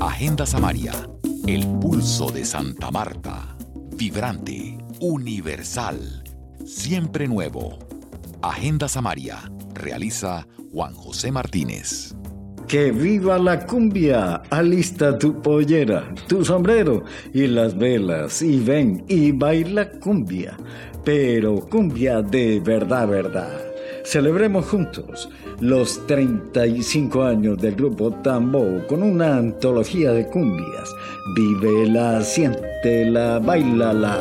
Agenda Samaria, el pulso de Santa Marta, vibrante, universal, siempre nuevo. Agenda Samaria, realiza Juan José Martínez. Que viva la cumbia, alista tu pollera, tu sombrero y las velas y ven y baila cumbia, pero cumbia de verdad, verdad. Celebremos juntos los 35 años del grupo Tambo con una antología de cumbias. Vive siéntela, bailala.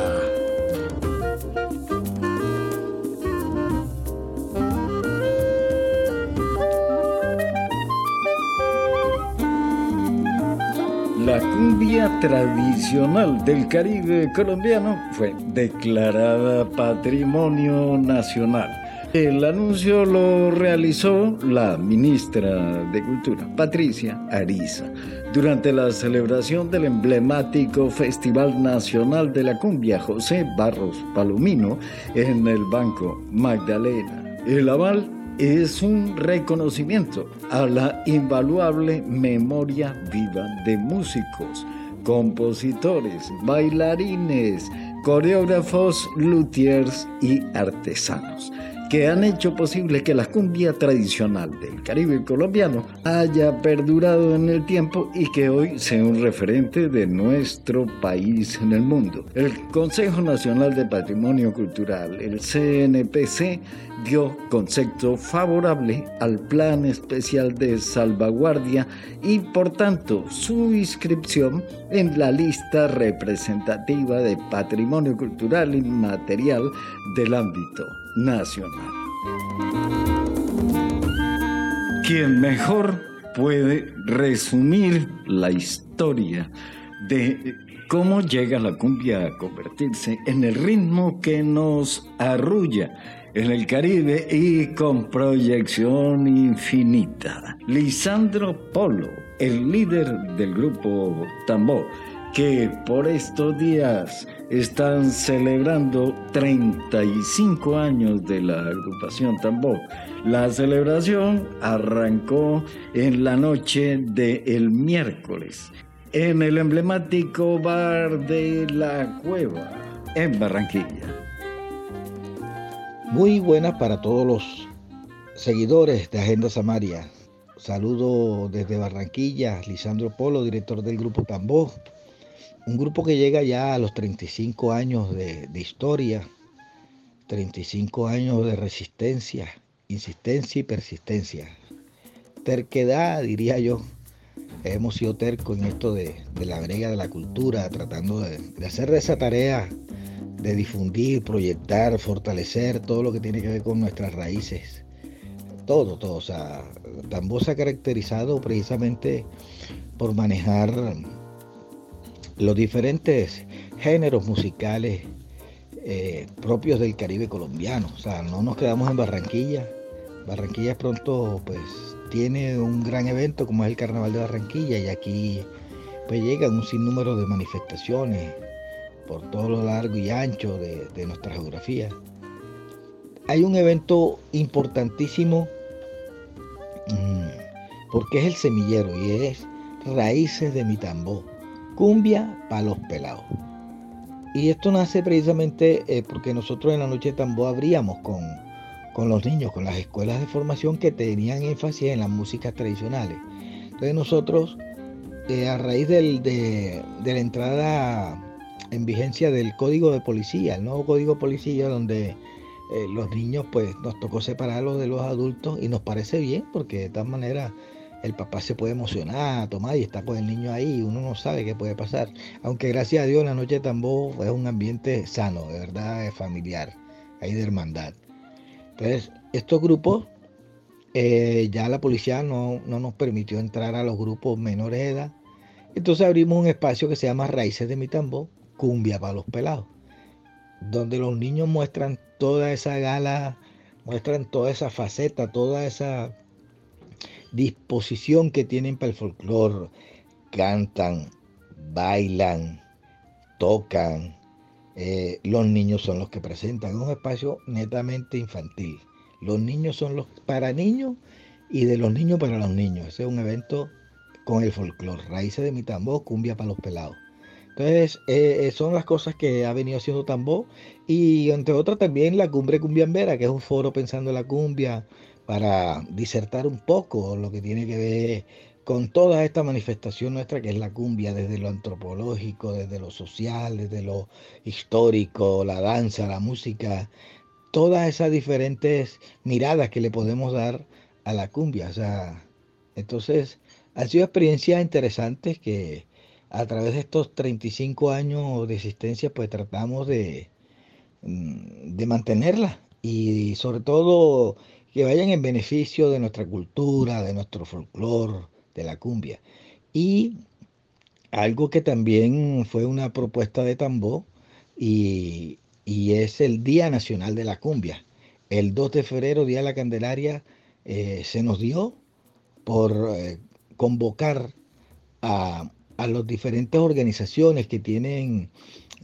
La cumbia tradicional del Caribe colombiano fue declarada Patrimonio Nacional el anuncio lo realizó la ministra de Cultura, Patricia Ariza, durante la celebración del emblemático Festival Nacional de la Cumbia José Barros Palomino en el Banco Magdalena. El aval es un reconocimiento a la invaluable memoria viva de músicos, compositores, bailarines, coreógrafos, luthiers y artesanos que han hecho posible que la cumbia tradicional del Caribe colombiano haya perdurado en el tiempo y que hoy sea un referente de nuestro país en el mundo. El Consejo Nacional de Patrimonio Cultural, el CNPC, dio concepto favorable al Plan Especial de Salvaguardia y por tanto su inscripción en la lista representativa de patrimonio cultural inmaterial del ámbito nacional. Quien mejor puede resumir la historia de cómo llega la cumbia a convertirse en el ritmo que nos arrulla en el Caribe y con proyección infinita. Lisandro Polo, el líder del grupo Tambó, que por estos días están celebrando 35 años de la agrupación Tambor. La celebración arrancó en la noche del el miércoles en el emblemático bar de la Cueva en Barranquilla. Muy buenas para todos los seguidores de Agenda Samaria. Saludo desde Barranquilla, Lisandro Polo, director del grupo Tambor un grupo que llega ya a los 35 años de, historia, 35 años de resistencia, insistencia y persistencia. Terquedad, diría yo. Hemos sido tercos en esto de, la brega de la cultura, tratando de, de hacer de esa tarea de difundir, proyectar, fortalecer todo lo que tiene que ver con nuestras raíces. Todo, todo. O sea, Tambo se ha caracterizado precisamente por manejar los diferentes géneros musicales eh, propios del Caribe colombiano. O sea, no nos quedamos en Barranquilla. Barranquilla pronto pues tiene un gran evento como es el Carnaval de Barranquilla y aquí pues llegan un sinnúmero de manifestaciones por todo lo largo y ancho de, de nuestra geografía. Hay un evento importantísimo mm, porque es el semillero y es Raíces de mi tambor cumbia para los pelados. Y esto nace precisamente eh, porque nosotros en la noche de tambor abríamos con, con los niños, con las escuelas de formación que tenían énfasis en las músicas tradicionales. Entonces nosotros, eh, a raíz de, la entrada en vigencia del código de policía, el nuevo código de policía donde eh, los niños pues nos tocó separarlos de los adultos y nos parece bien porque de tal manera el papá se puede emocionar, tomar y está con el niño ahí, uno no sabe qué puede pasar. Aunque gracias a Dios la noche de tambor es un ambiente sano, de verdad, familiar, hay de hermandad. Entonces, estos grupos, eh, ya la policía no, no, nos permitió entrar a los grupos menores de edad. Entonces abrimos un espacio que se llama Raíces de mi tambor, cumbia para los pelados, donde los niños muestran toda esa gala, muestran toda esa faceta, toda esa disposición que tienen para el folclore. Cantan, bailan, tocan. Eh, los niños son los que presentan. un espacio netamente infantil. Los niños son los para niños y de los niños para los niños. Ese es un evento con el folclore. Raíces de mi tambor, cumbia para los pelados. Entonces, eh, eh, son las cosas que ha venido haciendo Tambor y entre otras también la Cumbre Cumbiambera, que es un foro pensando en la cumbia para disertar un poco lo que tiene que ver con toda esta manifestación nuestra que es la cumbia, desde lo antropológico, desde lo social, desde lo histórico, la danza, la música, todas esas diferentes miradas que le podemos dar a la cumbia. O sea, entonces, han sido experiencias interesantes que a través de estos 35 años de existencia, pues tratamos de, mm, de mantenerla y sobre todo que vayan en beneficio de nuestra cultura, de nuestro folclore, de la cumbia. Y algo que también fue una propuesta de Tambó y, es el Día Nacional de la Cumbia. El 2 de febrero, Día de la Candelaria, eh, se nos dio por eh, convocar a, a las diferentes organizaciones que tienen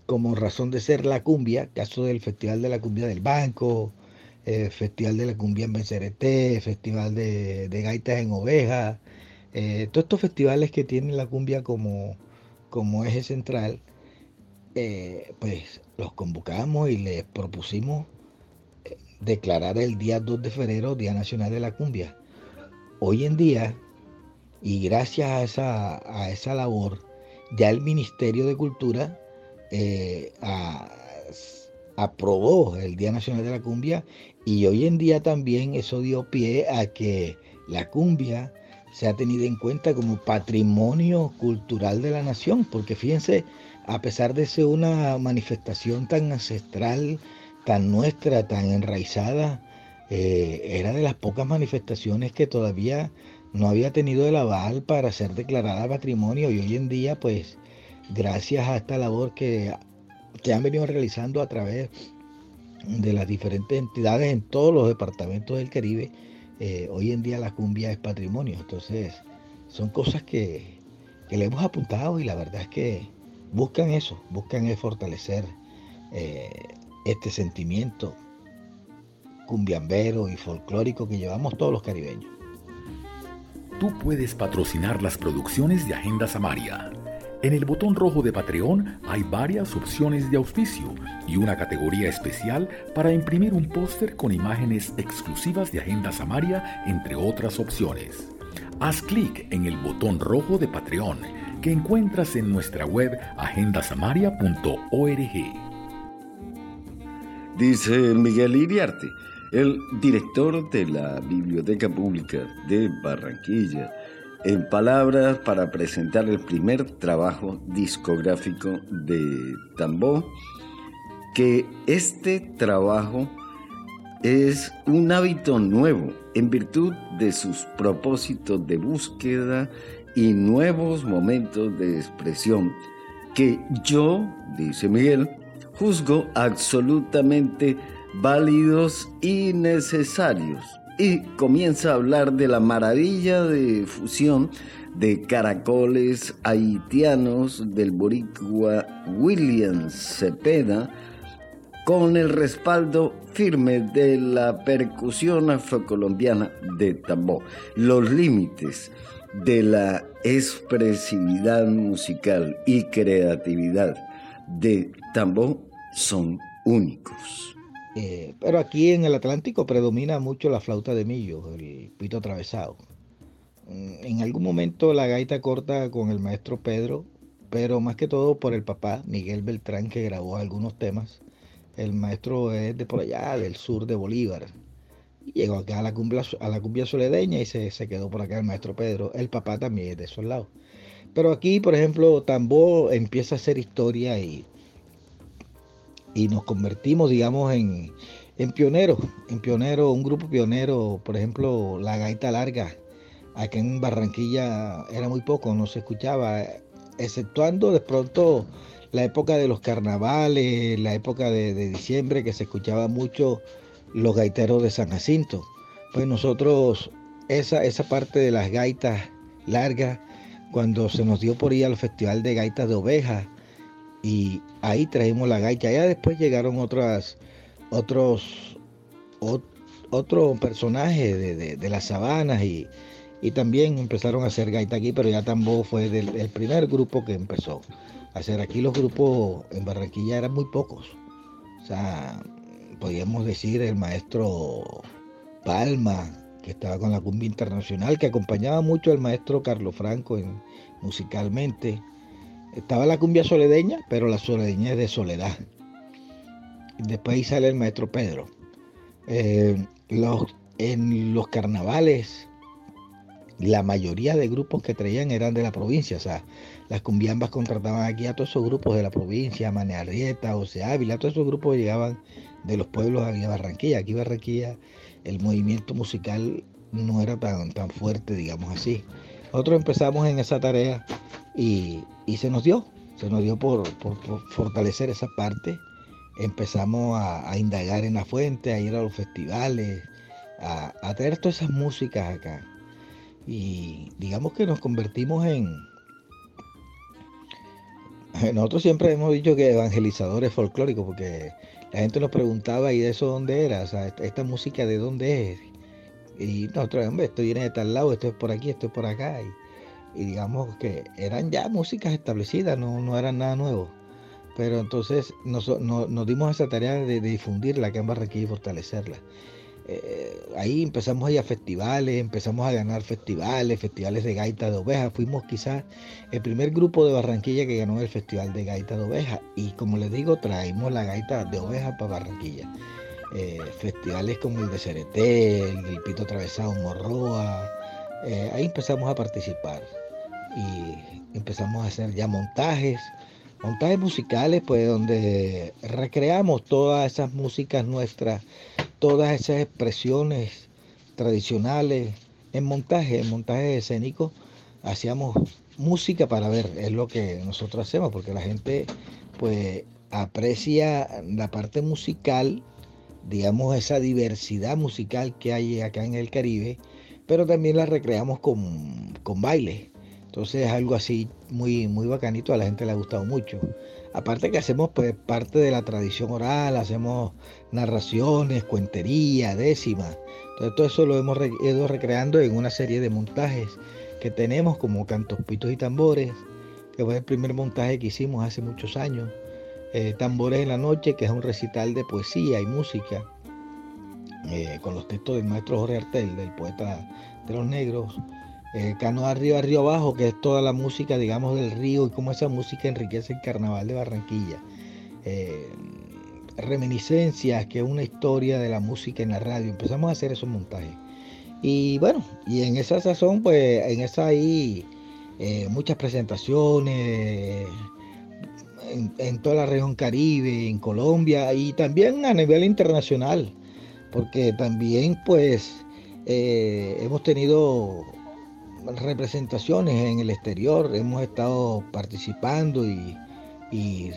como razón de ser la cumbia, caso del Festival de la Cumbia del Banco, eh, Festival de la Cumbia en Bencerete, Festival de, Gaitas en Oveja, eh, todos estos festivales que tienen la cumbia como, como eje central, eh, pues los convocamos y les propusimos declarar el día 2 de febrero Día Nacional de la Cumbia. Hoy en día y gracias a esa, a esa labor, ya el Ministerio de Cultura eh, aprobó el Día Nacional de la Cumbia y hoy en día también eso dio pie a que la cumbia se ha tenido en cuenta como patrimonio cultural de la nación, porque fíjense, a pesar de ser una manifestación tan ancestral, tan nuestra, tan enraizada, eh, era de las pocas manifestaciones que todavía no había tenido el aval para ser declarada patrimonio y hoy en día, pues, gracias a esta labor que, que han venido realizando a través de las diferentes entidades en todos los departamentos del Caribe, eh, hoy en día la cumbia es patrimonio. Entonces, son cosas que, le hemos apuntado y la verdad es que buscan eso, buscan fortalecer eh, este sentimiento cumbiambero y folclórico que llevamos todos los caribeños. Tú puedes patrocinar las producciones de Agenda Samaria. En el botón rojo de Patreon hay varias opciones de auspicio y una categoría especial para imprimir un póster con imágenes exclusivas de Agenda Samaria, entre otras opciones. Haz clic en el botón rojo de Patreon que encuentras en nuestra web agendasamaria.org. Dice Miguel Iriarte el director de la Biblioteca Pública de Barranquilla, en palabras para presentar el primer trabajo discográfico de Tambó, que este trabajo es un hábito nuevo en virtud de sus propósitos de búsqueda y nuevos momentos de expresión que yo, dice Miguel, juzgo absolutamente válidos y necesarios. Y comienza a hablar de la maravilla de fusión de caracoles haitianos del boricua William Cepeda con el respaldo firme de la percusión afrocolombiana de tambor. Los límites de la expresividad musical y creatividad de tambor son únicos. Eh, pero aquí en el Atlántico predomina mucho la flauta de millo, el pito atravesado. Mm, en algún momento la gaita corta con el maestro Pedro, pero más que todo por el papá, Miguel Beltrán, que grabó algunos temas. El maestro es de por allá, del sur de Bolívar. llegó acá a la cumbia, a la cumbia soledeña y se, se quedó por acá el maestro Pedro. El papá también es de esos lados. Pero aquí, por ejemplo, Tambó empieza a hacer historia y y nos convertimos, digamos, en, en pioneros, en pioneros, un grupo pionero, por ejemplo, la gaita larga, aquí en Barranquilla era muy poco, no se escuchaba, exceptuando de pronto la época de los carnavales, la época de, diciembre, que se escuchaba mucho los gaiteros de San Jacinto. Pues nosotros, esa, esa parte de las gaitas largas, cuando se nos dio por ir al Festival de Gaitas de Ovejas, y ahí traímos la gaita. Ya después llegaron otras, otros, personajes de, las sabanas y, y también empezaron a hacer gaita aquí, pero ya Tambó fue el primer grupo que empezó a hacer aquí. Los grupos en Barranquilla eran muy pocos. O sea, podríamos decir el maestro Palma, que estaba con la cumbia internacional, que acompañaba mucho al maestro Carlos Franco en, musicalmente. Estaba la cumbia soledeña, pero la soledeña es de soledad. Después sale el maestro Pedro. Eh, los, en los carnavales, la mayoría de grupos que traían eran de la provincia, o sea, las cumbiambas contrataban aquí a todos esos grupos de la provincia, Manearrieta, Ose Ávila, todos esos grupos llegaban de los pueblos de Barranquilla. Aquí Barranquilla el movimiento musical no era tan, tan fuerte, digamos así. Nosotros empezamos en esa tarea y, se nos dio, se nos dio por, fortalecer esa parte. Empezamos a, indagar en la fuente, a ir a los festivales, a, a traer todas esas músicas acá. Y digamos que nos convertimos en, nosotros siempre hemos dicho que evangelizadores folclóricos, porque la gente nos preguntaba, ¿y de eso dónde era? O sea, esta, música de dónde es. Y nosotros, hombre, esto viene de tal lado, esto es por aquí, esto es por acá. Y, digamos que eran ya músicas establecidas, no, no eran nada nuevo. Pero entonces nos, dimos esa tarea de, de difundirla acá en Barranquilla y fortalecerla. Eh, ahí empezamos a ir a festivales, empezamos a ganar festivales, festivales de gaita de oveja. Fuimos quizás el primer grupo de Barranquilla que ganó el festival de gaita de oveja. Y como les digo, traímos la gaita de oveja para Barranquilla. Eh, festivales como el de Ceretel, el Pito Atravesado Morroa. Eh, ahí empezamos a participar y empezamos a hacer ya montajes montajes musicales, pues donde recreamos todas esas músicas nuestras, todas esas expresiones tradicionales en montaje, en montaje escénico, hacíamos música para ver, es lo que nosotros hacemos, porque la gente pues aprecia la parte musical, digamos esa diversidad musical que hay acá en el Caribe, pero también la recreamos con, con baile. Entonces es algo así muy, muy bacanito, a la gente le ha gustado mucho. Aparte que hacemos pues parte de la tradición oral, hacemos narraciones, cuentería, décimas. Entonces todo eso lo hemos ido recreando en una serie de montajes que tenemos como cantos, pitos y tambores, que fue el primer montaje que hicimos hace muchos años. Eh, tambores en la noche, que es un recital de poesía y música, eh, con los textos del maestro Jorge Artel, del poeta de los negros. Eh, Cano arriba, río abajo, que es toda la música, digamos, del río y cómo esa música enriquece el carnaval de Barranquilla. Eh, reminiscencias, que es una historia de la música en la radio. Empezamos a hacer esos montajes. Y bueno, y en esa sazón, pues en esa hay eh, muchas presentaciones en, en, toda la región Caribe, en Colombia y también a nivel internacional, porque también pues hemos tenido representaciones en el exterior, hemos estado participando y,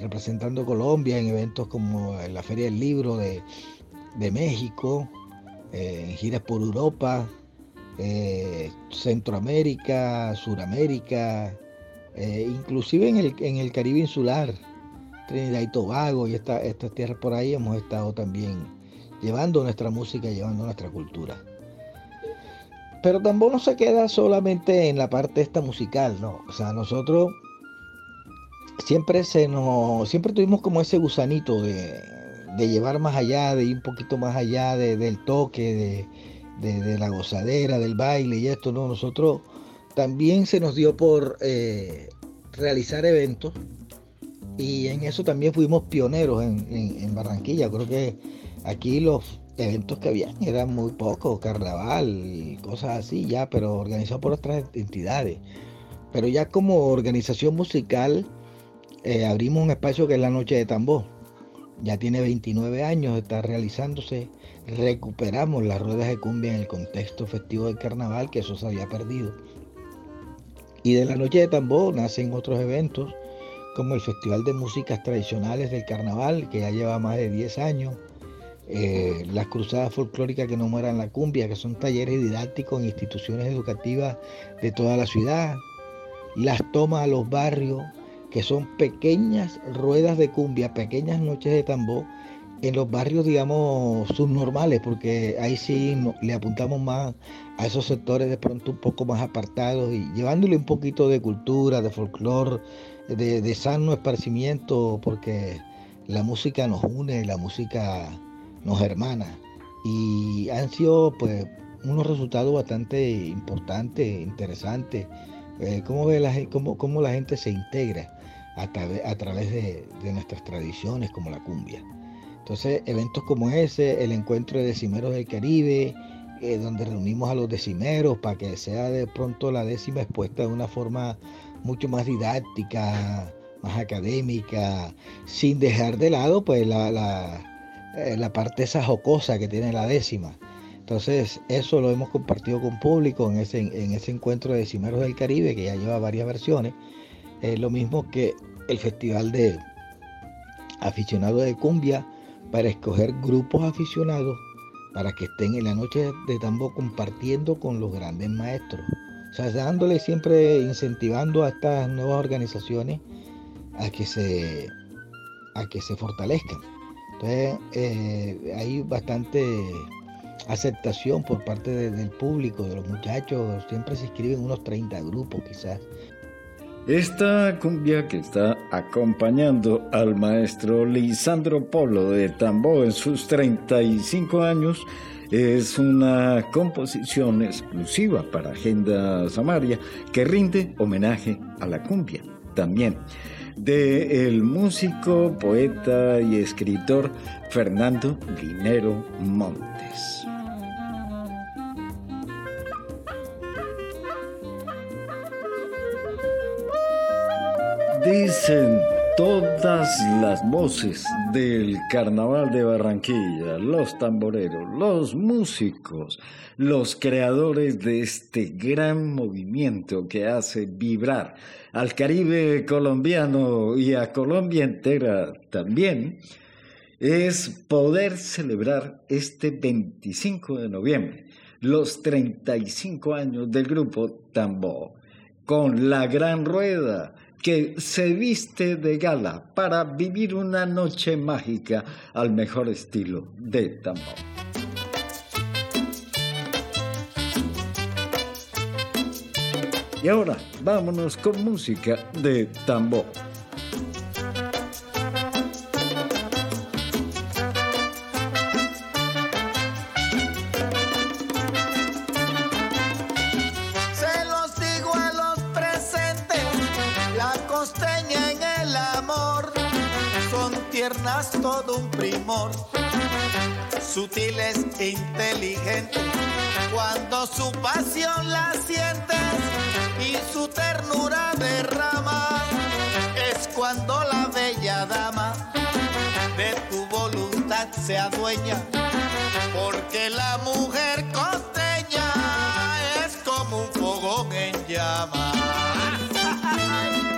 representando Colombia en eventos como la Feria del Libro de, México, eh, en giras por Europa, eh, Centroamérica, Suramérica, eh, inclusive en el, en el, Caribe insular, Trinidad y Tobago y esta, estas tierras por ahí hemos estado también llevando nuestra música, llevando nuestra cultura. Pero tampoco no se queda solamente en la parte esta musical, ¿no? O sea, nosotros siempre se nos, siempre tuvimos como ese gusanito de, llevar más allá, de ir un poquito más allá del toque, de, la gozadera, del baile y esto, ¿no? Nosotros también se nos dio por eh, realizar eventos y en eso también fuimos pioneros en Barranquilla. Creo que aquí los eventos que habían eran muy pocos, carnaval y cosas así ya, pero organizado por otras entidades. Pero ya como organización musical eh, abrimos un espacio que es la Noche de Tambor. Ya tiene 29 años, está realizándose. Recuperamos las ruedas de cumbia en el contexto festivo del carnaval, que eso se había perdido. Y de la Noche de Tambor nacen otros eventos, como el Festival de Músicas Tradicionales del Carnaval, que ya lleva más de 10 años eh, las cruzadas folclóricas que no mueran la cumbia, que son talleres didácticos en instituciones educativas de toda la ciudad, las tomas a los barrios, que son pequeñas ruedas de cumbia, pequeñas noches de tambor, en los barrios, digamos, subnormales, porque ahí sí le apuntamos más a esos sectores de pronto un poco más apartados y llevándole un poquito de cultura, de folclore, de, de sano esparcimiento, porque la música nos une, la música nos hermana. Y han sido pues unos resultados bastante importantes, interesantes. Eh, cómo, ve la, cómo, cómo la gente se integra a, a través de, nuestras tradiciones como la cumbia. Entonces, eventos como ese, el encuentro de decimeros del Caribe, eh, donde reunimos a los decimeros para que sea de pronto la décima expuesta de una forma mucho más didáctica, más académica, sin dejar de lado pues la, eh, la parte esa jocosa que tiene la décima. Entonces, eso lo hemos compartido con público en ese, en ese encuentro de decimeros del Caribe, que ya lleva varias versiones. Es lo mismo que el Festival de Aficionados de Cumbia, para escoger grupos aficionados para que estén en la noche de tambo compartiendo con los grandes maestros. O sea, dándole siempre, incentivando a estas nuevas organizaciones a que se, a que se fortalezcan. Entonces, eh, hay bastante aceptación por parte del público, de los muchachos. Siempre se inscriben unos 30 grupos quizás. Esta cumbia que está acompañando al maestro Lisandro Polo de Tambó en sus 35 años es una composición exclusiva para Agenda Samaria que rinde homenaje a la cumbia también de el músico, poeta y escritor Fernando Linero Montes. Dicen todas las voces del carnaval de Barranquilla, los tamboreros, los músicos, los creadores de este gran movimiento que hace vibrar al Caribe colombiano y a Colombia entera también, es poder celebrar este 25 de noviembre los 35 años del grupo Tambo con la gran rueda que se viste de gala para vivir una noche mágica al mejor estilo de tambor. Y ahora vámonos con música de tambor. Todo un primor, sutiles e inteligentes. Cuando su pasión la sientes y su ternura derrama, es cuando la bella dama de tu voluntad se adueña, porque la mujer costeña es como un fogón en llama.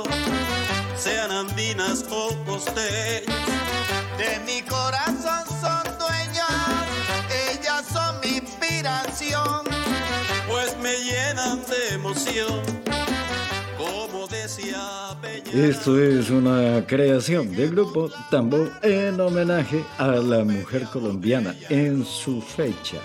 sean andinas o costeñas. De mi corazón son dueñas, ellas son mi inspiración, pues me llenan de emoción. Como decía Esto es una creación del grupo Tambo en homenaje a la mujer colombiana en su fecha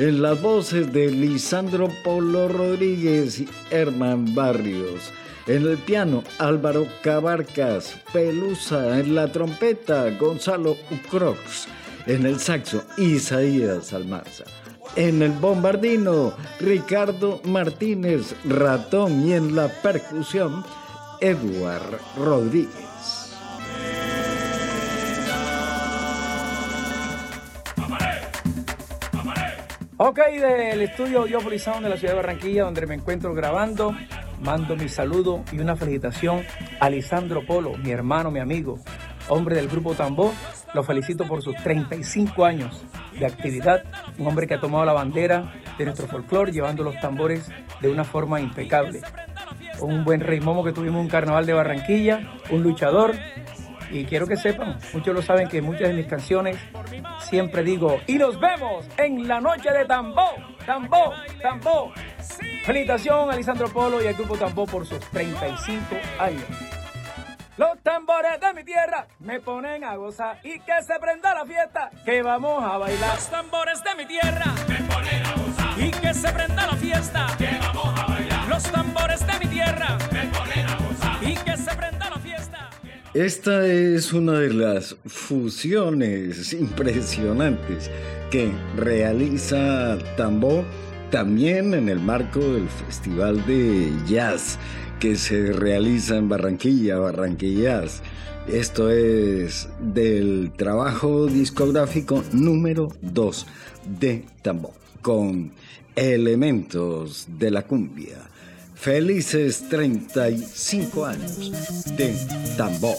en las voces de Lisandro Polo Rodríguez y Herman Barrios. En el piano, Álvaro Cabarcas, Pelusa, en la trompeta, Gonzalo Ucrox, en el saxo, Isaías Almanza. En el bombardino, Ricardo Martínez Ratón y en la percusión, Eduard Rodríguez. Ok, del estudio Sound de la ciudad de Barranquilla, donde me encuentro grabando, mando mi saludo y una felicitación a Lisandro Polo, mi hermano, mi amigo, hombre del grupo Tambor. Lo felicito por sus 35 años de actividad, un hombre que ha tomado la bandera de nuestro folclore, llevando los tambores de una forma impecable. Un buen rey momo que tuvimos un carnaval de Barranquilla, un luchador, y quiero que sepan, muchos lo saben que muchas de mis canciones siempre digo, y nos vemos en la noche de Tambó, Tambó, Tambó. Felicitación a Lisandro Polo y al grupo Tambó por sus 35 años. Los tambores de mi tierra me ponen a gozar y que se prenda la fiesta, que vamos a bailar. Los tambores de mi tierra me ponen a gozar y que se prenda la fiesta, que vamos a bailar. Los tambores de mi tierra me ponen a gozar y que se prenda. Esta es una de las fusiones impresionantes que realiza Tambó también en el marco del Festival de Jazz que se realiza en Barranquilla, Barranquillas. Esto es del trabajo discográfico número 2 de Tambó, con elementos de la cumbia. Felices 35 años de Tambó.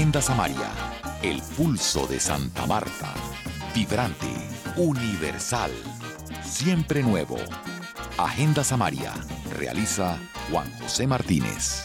Agenda Samaria, el pulso de Santa Marta. Vibrante, universal, siempre nuevo. Agenda Samaria, realiza Juan José Martínez.